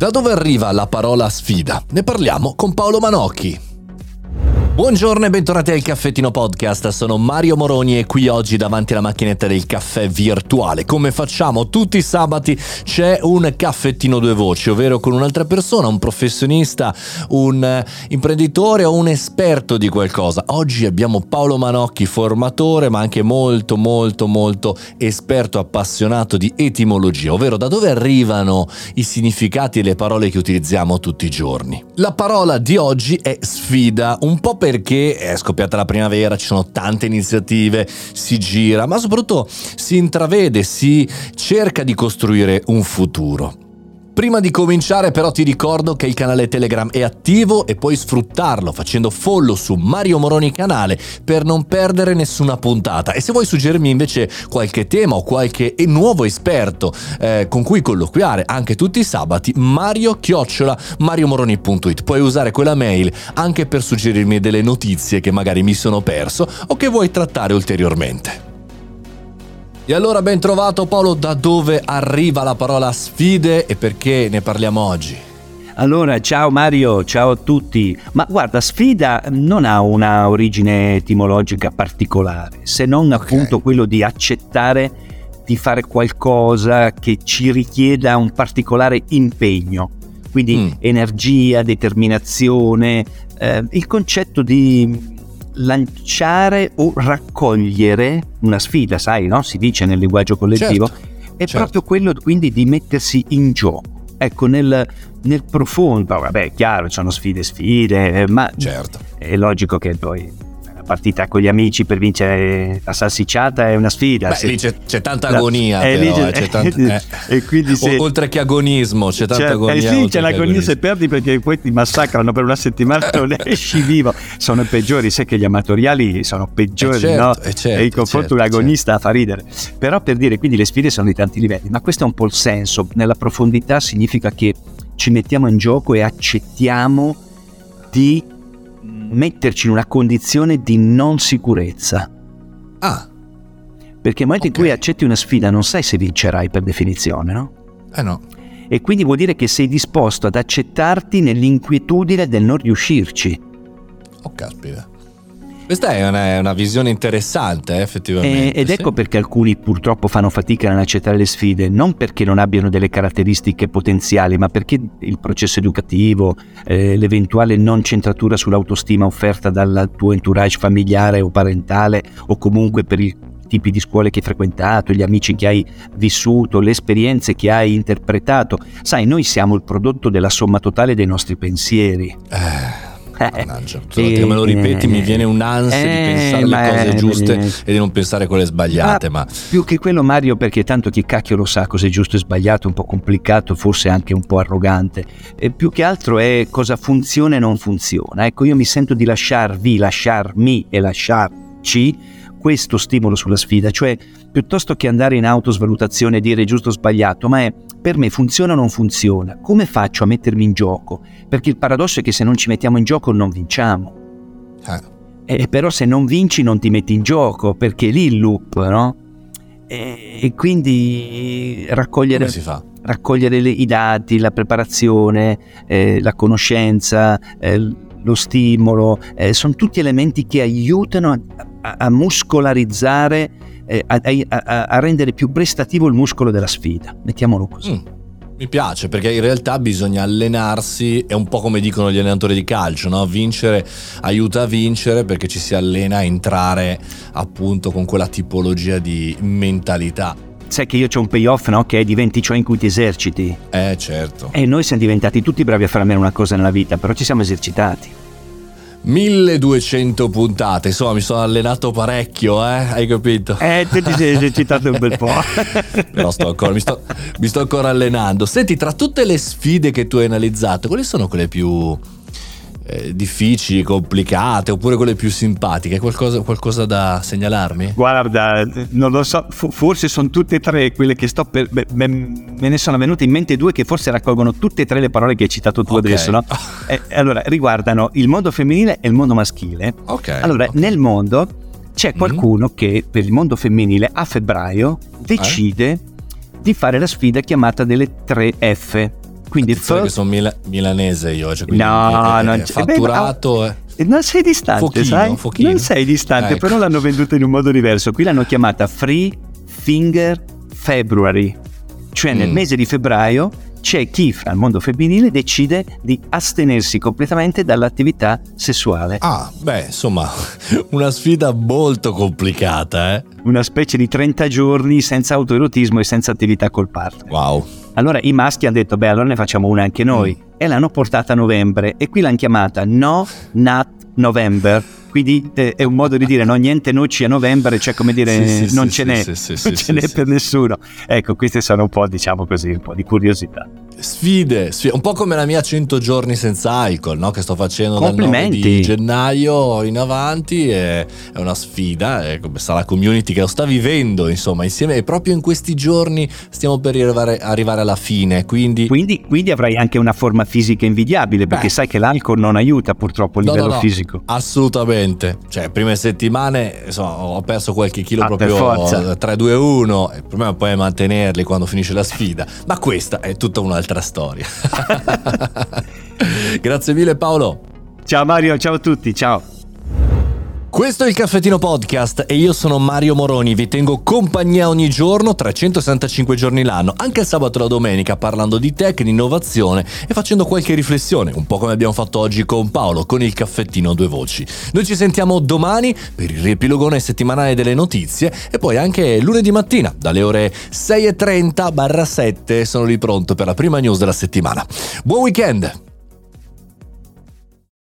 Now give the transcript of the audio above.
Da dove arriva la parola sfida? Ne parliamo con Paolo Manocchi. Buongiorno e bentornati al Caffettino Podcast, sono Mario Moroni e qui oggi davanti alla macchinetta del caffè virtuale. Come facciamo tutti i sabati c'è un caffettino due voci, ovvero con un'altra persona, un professionista, un eh, imprenditore o un esperto di qualcosa. Oggi abbiamo Paolo Manocchi, formatore ma anche molto molto molto esperto, appassionato di etimologia, ovvero da dove arrivano i significati e le parole che utilizziamo tutti i giorni. La parola di oggi è sfida, un po' perché è scoppiata la primavera, ci sono tante iniziative, si gira, ma soprattutto si intravede, si cerca di costruire un futuro. Prima di cominciare però ti ricordo che il canale Telegram è attivo e puoi sfruttarlo facendo follow su Mario Moroni canale per non perdere nessuna puntata e se vuoi suggerirmi invece qualche tema o qualche nuovo esperto eh, con cui colloquiare anche tutti i sabati mario chiocciola mariomoroni.it puoi usare quella mail anche per suggerirmi delle notizie che magari mi sono perso o che vuoi trattare ulteriormente. E allora ben trovato Paolo, da dove arriva la parola sfide e perché ne parliamo oggi? Allora, ciao Mario, ciao a tutti. Ma guarda, sfida non ha una origine etimologica particolare, se non okay. appunto quello di accettare di fare qualcosa che ci richieda un particolare impegno. Quindi mm. energia, determinazione, eh, il concetto di lanciare o raccogliere una sfida, sai, no? Si dice nel linguaggio collettivo. Certo, è certo. proprio quello quindi di mettersi in gioco. Ecco, nel, nel profondo, vabbè, è chiaro, ci sono sfide, sfide, eh, ma certo. è logico che poi partita con gli amici per vincere la salsicciata è una sfida. Beh, sì. lì c'è, c'è, tanta agonia, eh, però, c'è, eh, c'è tanta, eh. e quindi se, oltre che agonismo c'è tanta c'è, agonia. Eh sì, c'è l'agonia se perdi perché poi ti massacrano per una settimana non esci vivo. Sono peggiori, sai che gli amatoriali sono peggiori, eh certo, no? Certo, e in confronto certo, l'agonista certo. fa ridere. Però per dire, quindi le sfide sono di tanti livelli, ma questo è un po' il senso. Nella profondità significa che ci mettiamo in gioco e accettiamo di metterci in una condizione di non sicurezza. Ah. Perché nel momento okay. in cui accetti una sfida non sai se vincerai per definizione, no? Eh no. E quindi vuol dire che sei disposto ad accettarti nell'inquietudine del non riuscirci. Oh caspita. Questa è una, è una visione interessante, eh, effettivamente. Eh, ed ecco perché alcuni purtroppo fanno fatica nell'accettare le sfide, non perché non abbiano delle caratteristiche potenziali, ma perché il processo educativo, eh, l'eventuale non centratura sull'autostima offerta dal tuo entourage familiare o parentale, o comunque per i tipi di scuole che hai frequentato, gli amici che hai vissuto, le esperienze che hai interpretato. Sai, noi siamo il prodotto della somma totale dei nostri pensieri. Eh Mannaggia, solo che me lo ripeti mi viene un'ansia eh, di pensare le cose giuste eh, e di non pensare quelle sbagliate. Ma, ma, Più che quello Mario perché tanto chi cacchio lo sa cosa è giusto e sbagliato, un po' complicato, forse anche un po' arrogante. E più che altro è cosa funziona e non funziona. Ecco, io mi sento di lasciarvi, lasciarmi e lasciarci questo stimolo sulla sfida, cioè piuttosto che andare in autosvalutazione e dire giusto o sbagliato, ma è per me funziona o non funziona, come faccio a mettermi in gioco? Perché il paradosso è che se non ci mettiamo in gioco non vinciamo. Eh. E però se non vinci non ti metti in gioco, perché è lì il loop, no? E, e quindi raccogliere, raccogliere le, i dati, la preparazione, eh, la conoscenza, eh, lo stimolo, eh, sono tutti elementi che aiutano a, a, a muscolarizzare, eh, a, a, rendere più prestativo il muscolo della sfida, mettiamolo così. Mm. Mi piace perché in realtà bisogna allenarsi, è un po' come dicono gli allenatori di calcio, no? vincere aiuta a vincere perché ci si allena a entrare appunto con quella tipologia di mentalità. Sai che io ho un payoff no? che diventi ciò in cui ti eserciti. Eh certo. E noi siamo diventati tutti bravi a fare almeno una cosa nella vita, però ci siamo esercitati. 1200 puntate, insomma mi sono allenato parecchio, eh? hai capito? Eh, tu ti sei esercitato un bel po'. Però sto ancora, mi, sto, mi sto ancora allenando. Senti, tra tutte le sfide che tu hai analizzato, quali sono quelle più eh, difficili, complicate, oppure quelle più simpatiche? Qualcosa, qualcosa, da segnalarmi? Guarda, non lo so, forse sono tutte e tre quelle che sto per... Beh, me ne sono venute in mente due che forse raccolgono tutte e tre le parole che hai citato tu okay. adesso, no? Eh, allora, riguardano il mondo femminile e il mondo maschile. Ok. Allora, okay. nel mondo c'è qualcuno mm. che per il mondo femminile a febbraio decide eh? di fare la sfida chiamata delle 3 F. Quindi first... che sono mila- milanese io, cioè no, è, non è fatturato. Beh, eh. Non sei distante, fochino, sai? Fochino. Non sei distante, ecco. però l'hanno venduta in un modo diverso. Qui l'hanno chiamata Free Finger February, cioè nel mm. mese di febbraio c'è chi il mondo femminile decide di astenersi completamente dall'attività sessuale. Ah, beh, insomma, una sfida molto complicata, eh? Una specie di 30 giorni senza autoerotismo e senza attività col partner. Wow. Allora i maschi hanno detto, beh, allora ne facciamo una anche noi. Mm. E l'hanno portata a novembre e qui l'hanno chiamata No Nut November quindi eh, è un modo di dire no niente noci a novembre, cioè come dire sì, sì, non sì, ce n'è, non ce n'è per nessuno. Ecco, queste sono un po' diciamo così, un po' di curiosità. Sfide, sfide, un po' come la mia 100 giorni senza alcol, no? che sto facendo dal 9 di gennaio in avanti, è, è una sfida, è come sta la community che lo sta vivendo, insomma, insieme e proprio in questi giorni stiamo per arrivare, arrivare alla fine, quindi... quindi... quindi... avrai anche una forma fisica invidiabile, perché Beh. sai che l'alcol non aiuta purtroppo a livello no, no, fisico. Assolutamente, cioè prime settimane insomma, ho perso qualche chilo ah, proprio 3-2-1, il problema poi è mantenerli quando finisce la sfida, ma questa è tutta un'altra storia. Grazie mille Paolo. Ciao Mario, ciao a tutti, ciao. Questo è il Caffettino Podcast e io sono Mario Moroni, vi tengo compagnia ogni giorno, 365 giorni l'anno, anche il sabato e la domenica, parlando di tech, di innovazione e facendo qualche riflessione, un po' come abbiamo fatto oggi con Paolo, con il Caffettino a due voci. Noi ci sentiamo domani per il riepilogone settimanale delle notizie e poi anche lunedì mattina, dalle ore 6.30-7 sono lì pronto per la prima news della settimana. Buon weekend!